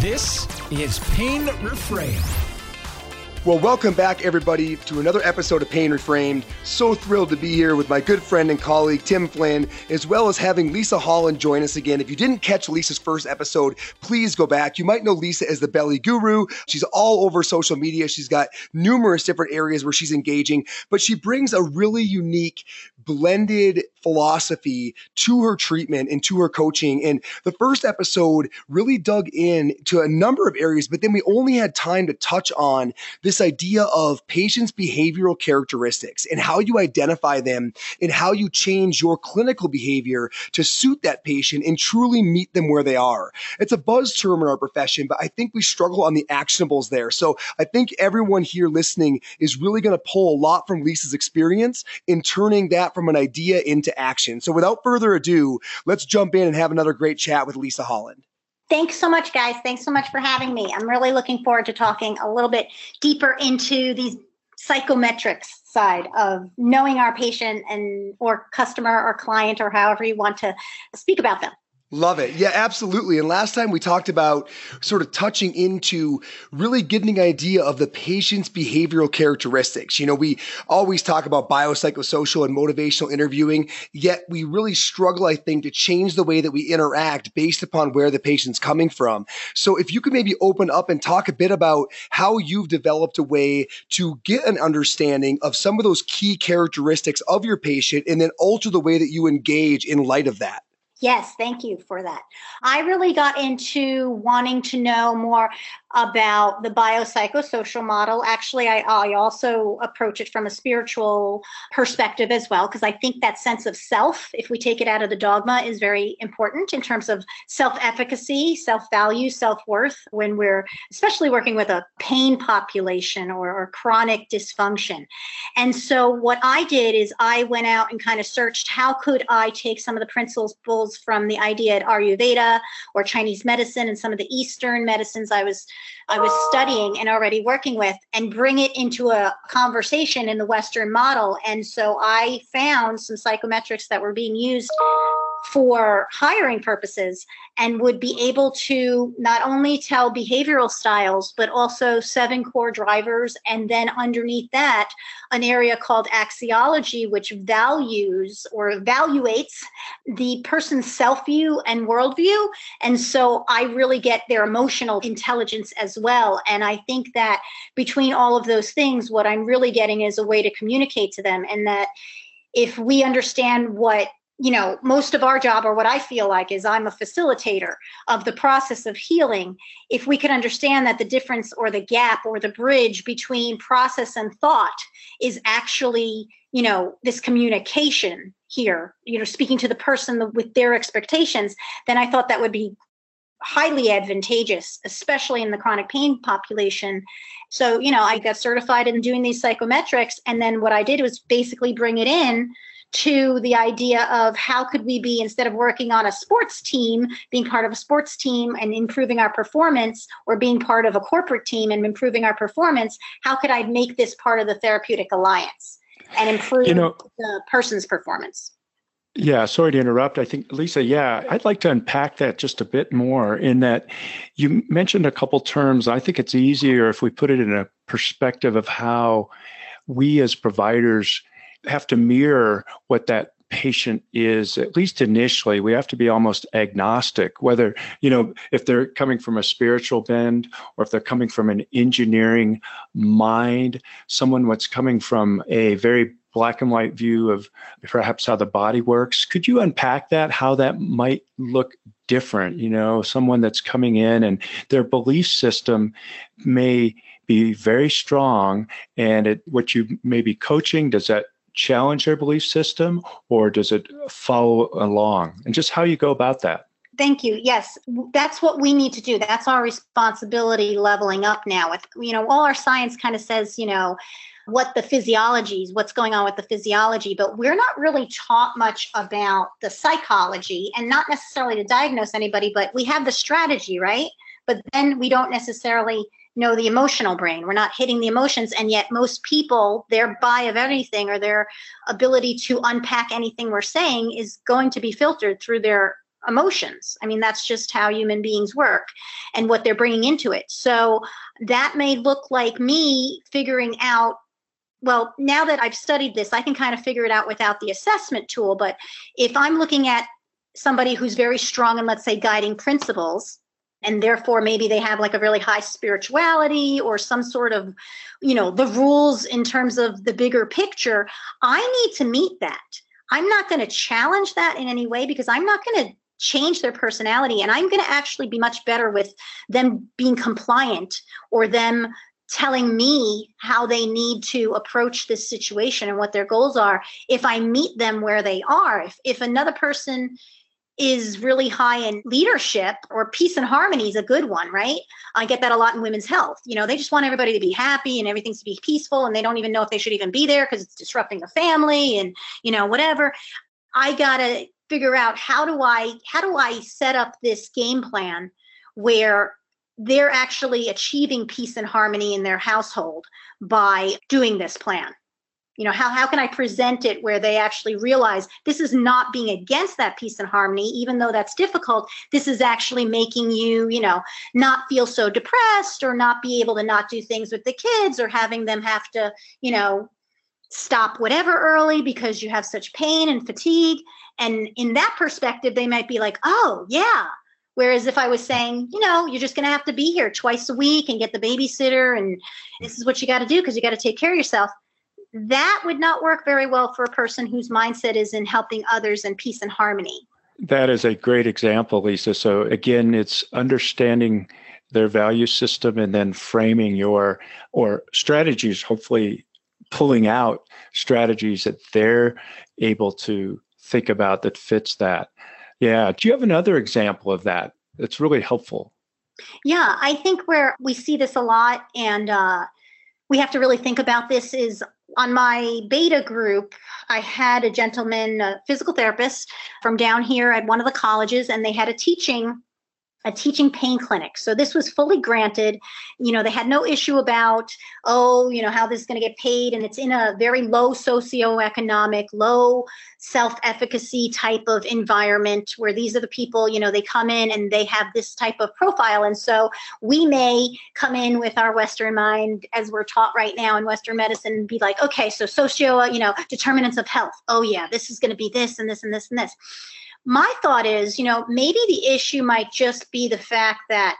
This is Pain Reframed. Well, welcome back, everybody, to another episode of Pain Reframed. So thrilled to be here with my good friend and colleague, Tim Flynn, as well as having Lisa Holland join us again. If you didn't catch Lisa's first episode, please go back. You might know Lisa as the Belly Guru. She's all over social media. She's got numerous different areas where she's engaging, but she brings a really unique blended philosophy to her treatment and to her coaching. And the first episode really dug in to a number of areas, but then we only had time to touch on this idea of patients' behavioral characteristics and how you identify them and how you change your clinical behavior to suit that patient and truly meet them where they are. It's a buzz term in our profession, but I think we struggle on the actionables there. So I think everyone here listening is really going to pull a lot from Lisa's experience in turning that from an idea into action. So without further ado, let's jump in and have another great chat with Lisa Holland. Thanks so much, guys. Thanks so much for having me. I'm really looking forward to talking a little bit deeper into these psychometrics side of knowing our patient and or customer or client or however you want to speak about them. Love it. Yeah, absolutely. And last time we talked about sort of touching into really getting an idea of the patient's behavioral characteristics. You know, we always talk about biopsychosocial and motivational interviewing, yet we really struggle, I think, to change the way that we interact based upon where the patient's coming from. So if you could maybe open up and talk a bit about how you've developed a way to get an understanding of some of those key characteristics of your patient and then alter the way that you engage in light of that. Yes, thank you for that. I really got into wanting to know more about the biopsychosocial model. Actually, I, I also approach it from a spiritual perspective as well, because I think that sense of self, if we take it out of the dogma, is very important in terms of self efficacy, self value, self worth, when we're especially working with a pain population or, or chronic dysfunction. And so, what I did is I went out and kind of searched how could I take some of the principles from the idea at Ayurveda or Chinese medicine and some of the Eastern medicines I was I was studying and already working with and bring it into a conversation in the Western model. And so I found some psychometrics that were being used for hiring purposes and would be able to not only tell behavioral styles, but also seven core drivers. And then underneath that, an area called axiology, which values or evaluates the person's self view and worldview. And so I really get their emotional intelligence as well. And I think that between all of those things, what I'm really getting is a way to communicate to them and that if we understand what you know, most of our job, or what I feel like, is I'm a facilitator of the process of healing. If we can understand that the difference or the gap or the bridge between process and thought is actually, you know, this communication here, you know, speaking to the person with their expectations, then I thought that would be highly advantageous, especially in the chronic pain population. So, you know, I got certified in doing these psychometrics. And then what I did was basically bring it in to the idea of how could we be instead of working on a sports team being part of a sports team and improving our performance or being part of a corporate team and improving our performance how could i make this part of the therapeutic alliance and improve you know, the person's performance yeah, sorry to interrupt. I think, Lisa, yeah, I'd like to unpack that just a bit more in that you mentioned a couple terms. I think it's easier if we put it in a perspective of how we as providers have to mirror what that patient is at least initially. We have to be almost agnostic whether you know if they're coming from a spiritual bend or if they're coming from an engineering mind someone what's coming from a very black and white view of perhaps how the body works. Could you unpack that how that might look different? You know someone that's coming in and their belief system may be very strong and it, what you may be coaching does that challenge their belief system or does it follow along? And just how you go about that. Thank you. Yes, that's what we need to do. That's our responsibility leveling up now. With you know, all our science kind of says, you know, what the physiology is, what's going on with the physiology, but we're not really taught much about the psychology and not necessarily to diagnose anybody, but we have the strategy, right? But then we don't necessarily know the emotional brain. We're not hitting the emotions. And yet, most people, their buy of anything or their ability to unpack anything we're saying is going to be filtered through their emotions. I mean, that's just how human beings work and what they're bringing into it. So that may look like me figuring out well, now that I've studied this, I can kind of figure it out without the assessment tool. But if I'm looking at somebody who's very strong in, let's say, guiding principles, and therefore maybe they have like a really high spirituality or some sort of you know the rules in terms of the bigger picture. I need to meet that. I'm not going to challenge that in any way because i'm not going to change their personality. And i'm going to actually be much better with them being compliant or them telling me how they need to approach this situation and what their goals are if i meet them where they are. If, if another person is really high in leadership or peace and harmony is a good one right? I get that a lot in women's health. You know they just want everybody to be happy and everything to be peaceful and they don't even know if they should even be there because it's disrupting the family and you know whatever. I gotta figure out how do i how do i set up this game plan where they're actually achieving peace and harmony in their household by doing this plan you know how, how can i present it where they actually realize this is not being against that peace and harmony even though that's difficult. This is actually making you you know not feel so depressed or not be able to not do things with the kids or having them have to you know stop whatever early because you have such pain and fatigue. And in that perspective they might be like oh yeah. Whereas if I was saying, you know, you're just going to have to be here twice a week and get the babysitter, and this is what you got to do because you got to take care of yourself, that would not work very well for a person whose mindset is in helping others and peace and harmony. That is a great example, Lisa. So, again, it's understanding their value system and then framing your or strategies, hopefully pulling out strategies that they're able to think about that fits that. Yeah. Do you have another example of that that's really helpful? Yeah, I think where we see this a lot and uh, we have to really think about this is on my beta group, I had a gentleman, a physical therapist from down here at one of the colleges, and they had a teaching a teaching pain clinic. So this was fully granted. You know, they had no issue about, oh, you know, how this is going to get paid. And it's in a very low socioeconomic, low self efficacy type of environment where these are the people, you know, they come in and they have this type of profile. And so we may come in with our Western mind, as we're taught right now in Western medicine, and be like, okay, so socio, you know, determinants of health. Oh, yeah, this is going to be this and this and this and this my thought is, you know, maybe the issue might just be the fact that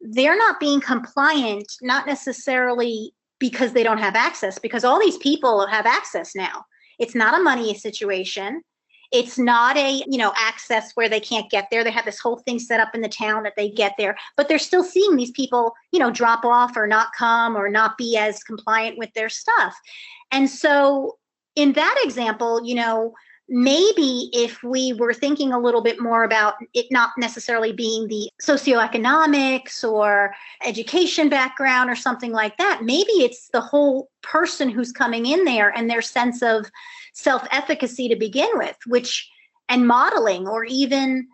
they're not being compliant, not necessarily because they don't have access, because all these people have access now. It's not a money situation. It's not a, you know, access where they can't get there. They have this whole thing set up in the town that they get there, but they're still seeing these people, you know, drop off or not come or not be as compliant with their stuff. And so in that example, you know, maybe if we were thinking a little bit more about it not necessarily being the socioeconomics or education background or something like that, maybe it's the whole person who's coming in there and their sense of self efficacy to begin with, which and modeling or even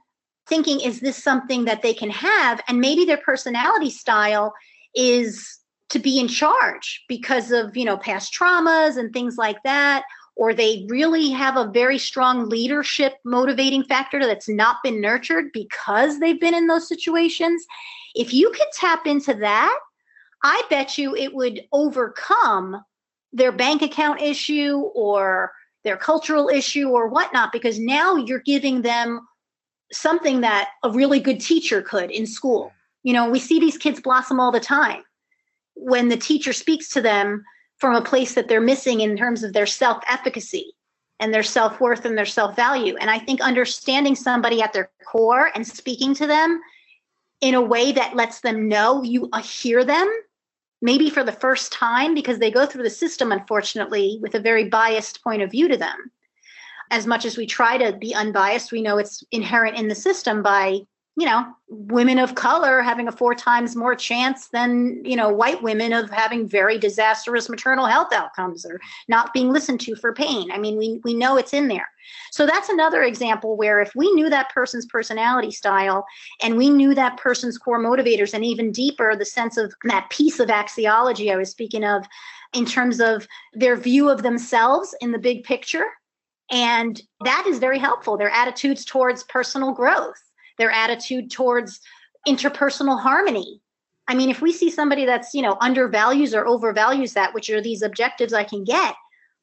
thinking, is this something that they can have? And maybe their personality style is to be in charge because of you know past traumas and things like that or they really have a very strong leadership motivating factor that's not been nurtured because they've been in those situations, if you could tap into that, I bet you it would overcome their bank account issue or their cultural issue or whatnot, because now you're giving them something that a really good teacher could in school. You know, we see these kids blossom all the time. When the teacher speaks to them, from a place that they're missing in terms of their self efficacy and their self worth and their self value. And I think understanding somebody at their core and speaking to them in a way that lets them know you uh, hear them, maybe for the first time, because they go through the system, unfortunately, with a very biased point of view to them. As much as we try to be unbiased, we know it's inherent in the system by you know, women of color having a four times more chance than, you know, white women of having very disastrous maternal health outcomes or not being listened to for pain. I mean, we, we know it's in there. So that's another example where if we knew that person's personality style and we knew that person's core motivators and even deeper, the sense of that piece of axiology I was speaking of in terms of their view of themselves in the big picture. And that is very helpful. Their attitudes towards personal growth their attitude towards interpersonal harmony. I mean, if we see somebody that's, you know, undervalues or overvalues that, which are these objectives I can get,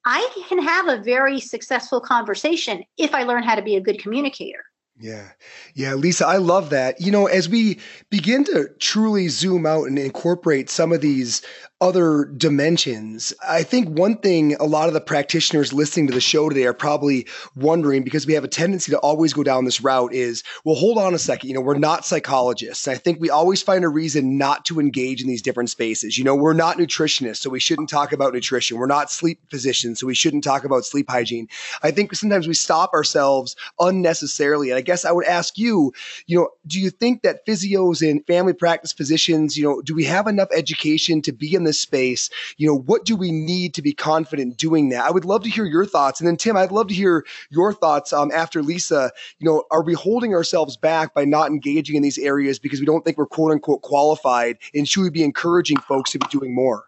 I can have a very successful conversation if I learn how to be a good communicator. Yeah. Yeah, Lisa, I love that. You know, as we begin to truly zoom out and incorporate some of these other dimensions. I think one thing a lot of the practitioners listening to the show today are probably wondering because we have a tendency to always go down this route is, well, hold on a second. You know, we're not psychologists. I think we always find a reason not to engage in these different spaces. You know, we're not nutritionists, so we shouldn't talk about nutrition. We're not sleep physicians, so we shouldn't talk about sleep hygiene. I think sometimes we stop ourselves unnecessarily. And I guess I would ask you, you know, do you think that physios and family practice physicians, you know, do we have enough education to be in this space, you know, what do we need to be confident doing that? I would love to hear your thoughts. And then Tim, I'd love to hear your thoughts um, after Lisa. You know, are we holding ourselves back by not engaging in these areas because we don't think we're quote unquote qualified? And should we be encouraging folks to be doing more?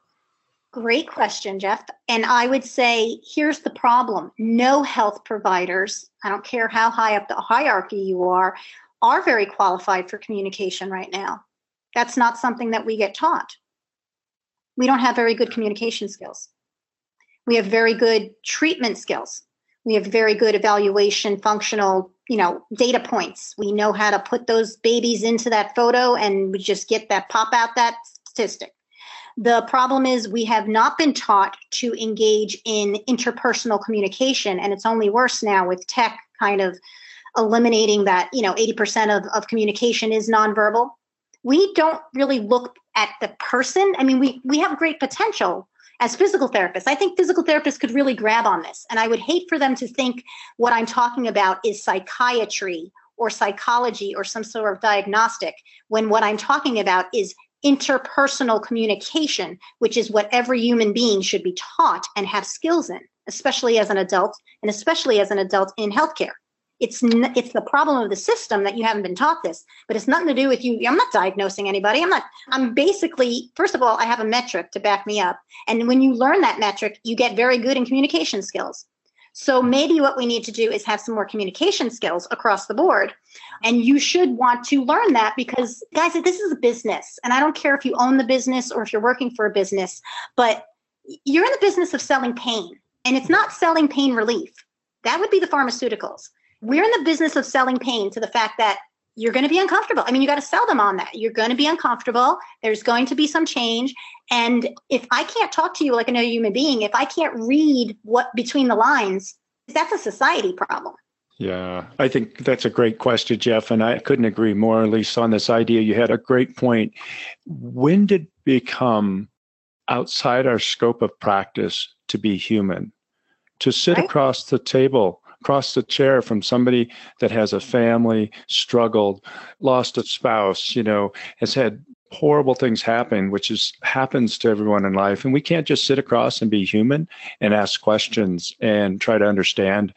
Great question, Jeff. And I would say here's the problem no health providers, I don't care how high up the hierarchy you are, are very qualified for communication right now. That's not something that we get taught we don't have very good communication skills. We have very good treatment skills. We have very good evaluation, functional, you know, data points. We know how to put those babies into that photo and we just get that pop out that statistic. The problem is we have not been taught to engage in interpersonal communication, and it's only worse now with tech kind of eliminating that, you know, 80% of, of communication is nonverbal. We don't really look at the person. I mean, we we have great potential as physical therapists. I think physical therapists could really grab on this. And I would hate for them to think what I'm talking about is psychiatry or psychology or some sort of diagnostic when what I'm talking about is interpersonal communication, which is what every human being should be taught and have skills in, especially as an adult and especially as an adult in healthcare it's n- it's the problem of the system that you haven't been taught this but it's nothing to do with you i'm not diagnosing anybody i'm not i'm basically first of all i have a metric to back me up and when you learn that metric you get very good in communication skills. So maybe what we need to do is have some more communication skills across the board and you should want to learn that because guys this is a business and i don't care if you own the business or if you're working for a business but you're in the business of selling pain and it's not selling pain relief. That would be the pharmaceuticals we're in the business of selling pain to the fact that you're going to be uncomfortable. I mean, you got to sell them on that. You're going to be uncomfortable. There's going to be some change. And if I can't talk to you like another human being, if I can't read what between the lines, that's a society problem. Yeah, I think that's a great question, Jeff. And I couldn't agree more, at least on this idea. You had a great point. When did become outside our scope of practice to be human? To sit right. across the table across the chair from somebody that has a family, struggled, lost a spouse, you know, has had horrible things happen, which is happens to everyone in life. And we can't just sit across and be human and ask questions and try to understand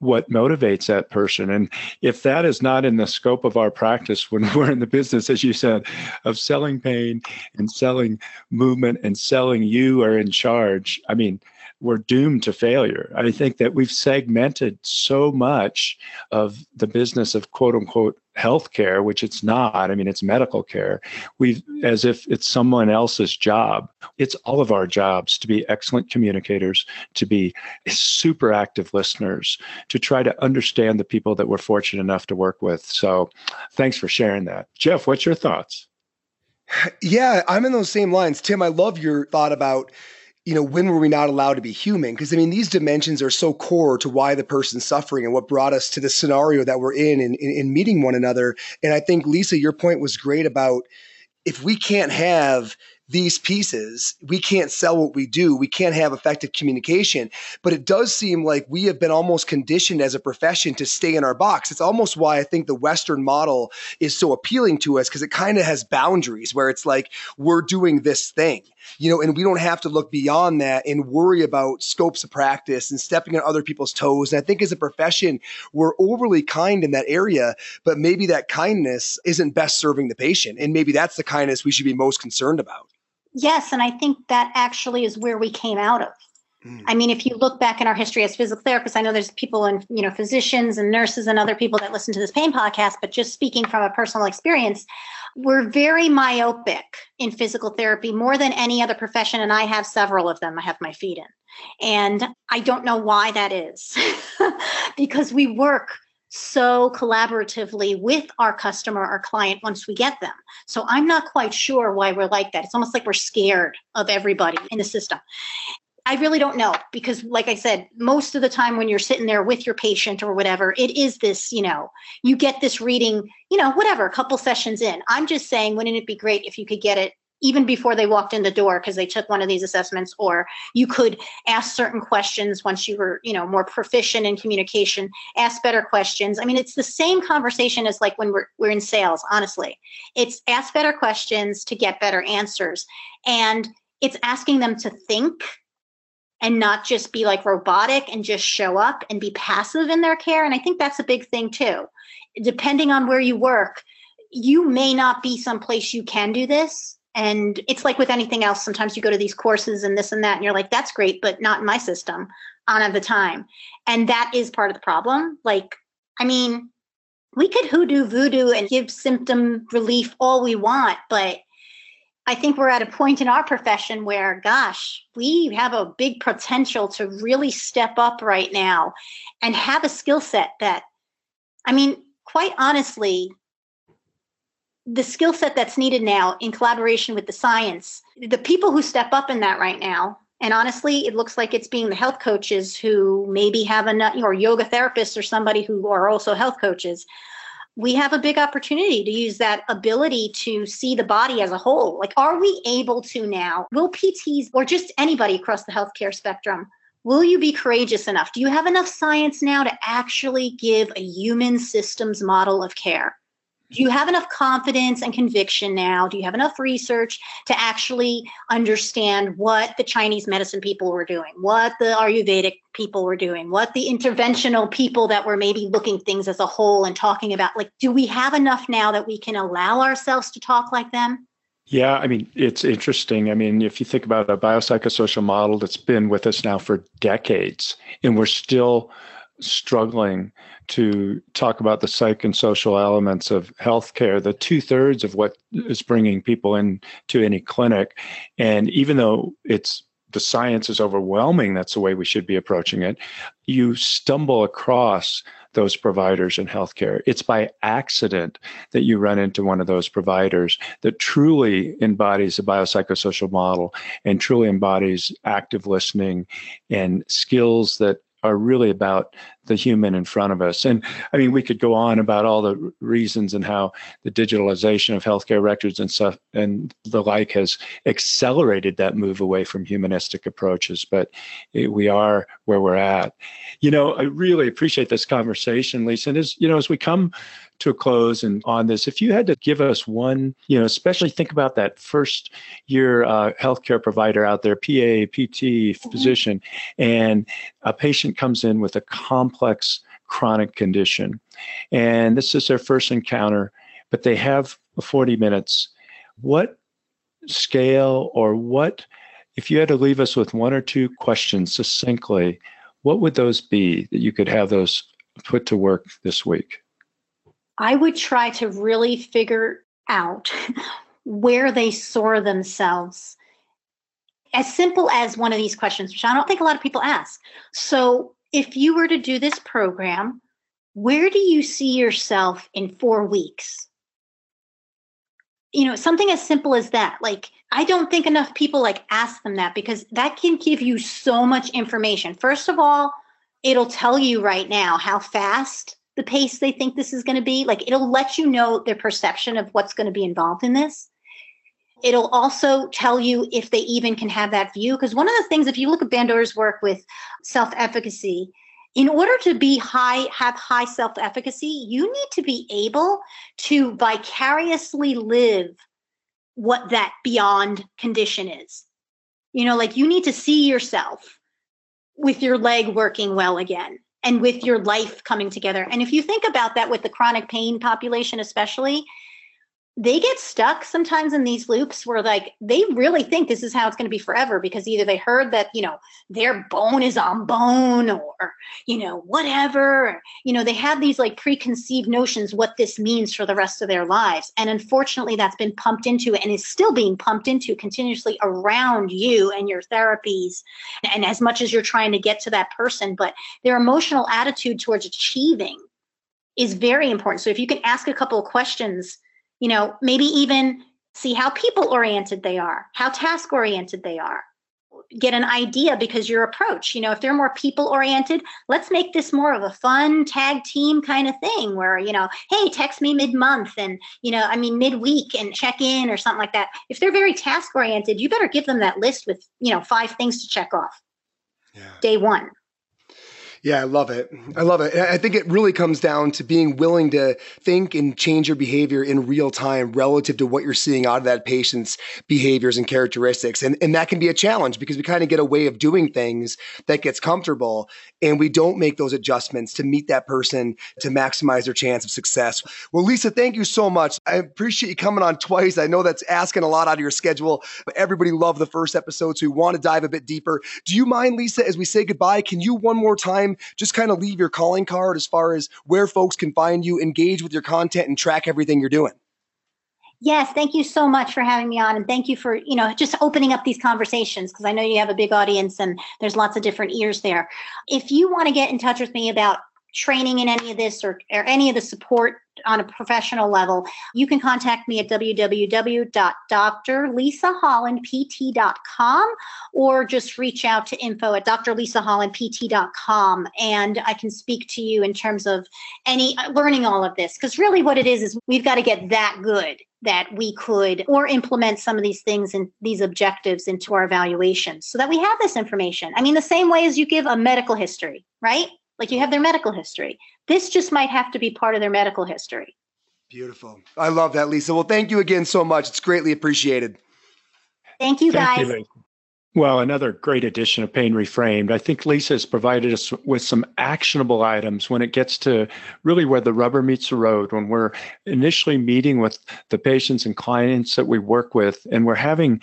what motivates that person. And if that is not in the scope of our practice when we're in the business, as you said, of selling pain and selling movement and selling you are in charge, I mean, we're doomed to failure. I think that we've segmented so much of the business of quote unquote healthcare, which it's not. I mean, it's medical care. We've as if it's someone else's job. It's all of our jobs to be excellent communicators, to be super active listeners, to try to understand the people that we're fortunate enough to work with. So thanks for sharing that. Jeff, what's your thoughts? Yeah, I'm in those same lines. Tim, I love your thought about you know, when were we not allowed to be human? Because I mean, these dimensions are so core to why the person's suffering and what brought us to the scenario that we're in in, in, in meeting one another. And I think, Lisa, your point was great about if we can't have these pieces, we can't sell what we do. We can't have effective communication. But it does seem like we have been almost conditioned as a profession to stay in our box. It's almost why I think the Western model is so appealing to us because it kind of has boundaries where it's like we're doing this thing, you know, and we don't have to look beyond that and worry about scopes of practice and stepping on other people's toes. And I think as a profession, we're overly kind in that area, but maybe that kindness isn't best serving the patient. And maybe that's the kindness we should be most concerned about. Yes, and I think that actually is where we came out of. I mean, if you look back in our history as physical therapists, I know there's people and you know physicians and nurses and other people that listen to this pain podcast, but just speaking from a personal experience, we're very myopic in physical therapy more than any other profession, and I have several of them. I have my feet in, and I don't know why that is, because we work so collaboratively with our customer our client once we get them. So i'm not quite sure why we're like that. It's almost like we're scared of everybody in the system I really don't know because, like I said, most of the time when you're sitting there with your patient or whatever, it is this, you know, you get this reading, you know, whatever, a couple sessions in. I'm just saying, wouldn't it be great if you could get it even before they walked in the door because they took one of these assessments or you could ask certain questions once you were you know more proficient in communication ask better questions i mean it's the same conversation as like when we're, we're in sales honestly it's ask better questions to get better answers and it's asking them to think and not just be like robotic and just show up and be passive in their care. And I think that's a big thing too. Depending on where you work, you may not be someplace you can do this. And it's like with anything else, sometimes you go to these courses and this and that, and you're like, that's great, but not in my system on at the time. And that is part of the problem. Like, I mean, we could hoodoo voodoo and give symptom relief all we want, but I think we're at a point in our profession where, gosh, we have a big potential to really step up right now and have a skill set that, I mean, quite honestly, the skill set that's needed now in collaboration with the science, the people who step up in that right now, and honestly, it looks like it's being the health coaches who maybe have a or yoga therapists or somebody who are also health coaches we have a big opportunity to use that ability to see the body as a whole. Like, are we able to now? Will PTs or just anybody across the healthcare spectrum? Will you be courageous enough? Do you have enough science now to actually give a human systems model of care? Do you have enough confidence and conviction now? Do you have enough research to actually understand what the Chinese medicine people were doing, what the Ayurvedic people were doing, what the interventional people that were maybe looking things as a whole and talking about? Like, do we have enough now that we can allow ourselves to talk like them? Yeah, I mean, it's interesting. I mean, if you think about a biopsychosocial model that's been with us now for decades, and we're still struggling to talk about the psych and social elements of healthcare, the two thirds of what is bringing people into any clinic. And even though it's the science is overwhelming, that's the way we should be approaching it. You stumble across those providers in healthcare. It's by accident that you run into one of those providers that truly embodies a biopsychosocial model and truly embodies active listening and skills that are really about the human in front of us. And I mean, we could go on about all the reasons and how the digitalization of healthcare records and stuff and the like has accelerated that move away from humanistic approaches. But it, we are where we're at. You know, I really appreciate this conversation, Lisa. And as you know, as we come to a close and on this, if you had to give us one, you know, especially think about that first year uh, healthcare provider out there, PA, PT, mm-hmm. physician, and a patient comes in with a complex chronic condition. And this is their first encounter, but they have 40 minutes. What scale or what, if you had to leave us with one or two questions succinctly, what would those be that you could have those put to work this week? I would try to really figure out where they soar themselves. As simple as one of these questions, which I don't think a lot of people ask. So, if you were to do this program, where do you see yourself in four weeks? You know, something as simple as that. Like, I don't think enough people like ask them that because that can give you so much information. First of all, it'll tell you right now how fast the pace they think this is going to be. Like it'll let you know their perception of what's going to be involved in this. It'll also tell you if they even can have that view. Because one of the things, if you look at Bandura's work with self efficacy, in order to be high, have high self efficacy, you need to be able to vicariously live what that beyond condition is. You know, like you need to see yourself with your leg working well again and with your life coming together. And if you think about that with the chronic pain population, especially, they get stuck sometimes in these loops where like they really think this is how it's going to be forever because either they heard that you know their bone is on bone or you know whatever. Or, you know they have these like preconceived notions what this means for the rest of their lives. And unfortunately that's been pumped into and is still being pumped into continuously around you and your therapies and as much as you're trying to get to that person. But their emotional attitude towards achieving is very important. So if you can ask a couple of questions you know, maybe even see how people oriented they are, how task oriented they are. Get an idea because your approach, you know, if they're more people oriented, let's make this more of a fun tag team kind of thing where, you know, hey, text me mid month and, you know, I mean, mid week and check in or something like that. If they're very task oriented, you better give them that list with, you know, five things to check off yeah. day one. Yeah, I love it. I love it. I think it really comes down to being willing to think and change your behavior in real time relative to what you're seeing out of that patient's behaviors and characteristics. And, and that can be a challenge because we kind of get a way of doing things that gets comfortable and we don't make those adjustments to meet that person to maximize their chance of success. Well, Lisa, thank you so much. I appreciate you coming on twice. I know that's asking a lot out of your schedule, but everybody loved the first episode, so we want to dive a bit deeper. Do you mind, Lisa, as we say goodbye, can you one more time just kind of leave your calling card as far as where folks can find you, engage with your content, and track everything you're doing? Yes, thank you so much for having me on and thank you for, you know, just opening up these conversations because I know you have a big audience and there's lots of different ears there. If you want to get in touch with me about training in any of this or, or any of the support on a professional level, you can contact me at www.drlisahollandpt.com or just reach out to info at drlisahollandpt.com and I can speak to you in terms of any uh, learning all of this. Because really, what it is is we've got to get that good that we could or implement some of these things and these objectives into our evaluations so that we have this information. I mean, the same way as you give a medical history, right? Like you have their medical history. This just might have to be part of their medical history. Beautiful. I love that, Lisa. Well, thank you again so much. It's greatly appreciated. Thank you, thank guys. You, well, another great edition of Pain Reframed. I think Lisa has provided us with some actionable items when it gets to really where the rubber meets the road, when we're initially meeting with the patients and clients that we work with, and we're having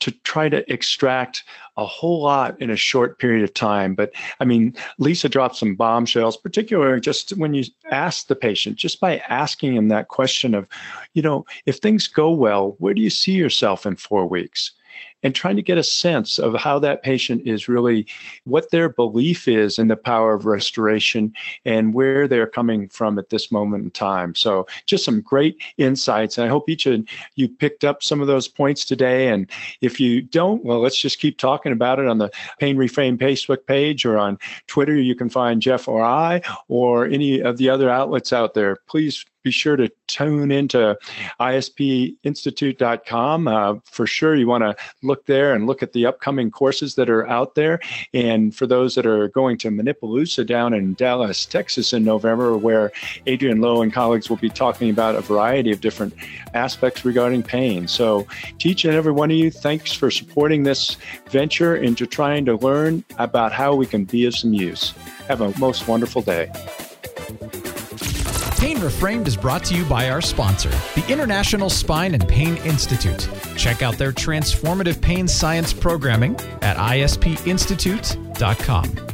to try to extract a whole lot in a short period of time. But I mean, Lisa dropped some bombshells, particularly just when you ask the patient, just by asking him that question of, you know, if things go well, where do you see yourself in four weeks? And trying to get a sense of how that patient is really, what their belief is in the power of restoration and where they're coming from at this moment in time. So, just some great insights. And I hope each of you picked up some of those points today. And if you don't, well, let's just keep talking about it on the Pain Reframe Facebook page or on Twitter. You can find Jeff or I or any of the other outlets out there. Please be sure to tune into ispinstitute.com. Uh, for sure, you want to look there and look at the upcoming courses that are out there. And for those that are going to Manipalooza down in Dallas, Texas in November, where Adriaan Louw and colleagues will be talking about a variety of different aspects regarding pain. So, teach and every one of you, thanks for supporting this venture into trying to learn about how we can be of some use. Have a most wonderful day. Pain Reframed is brought to you by our sponsor, the International Spine and Pain Institute. Check out their transformative pain science programming at ispinstitute.com.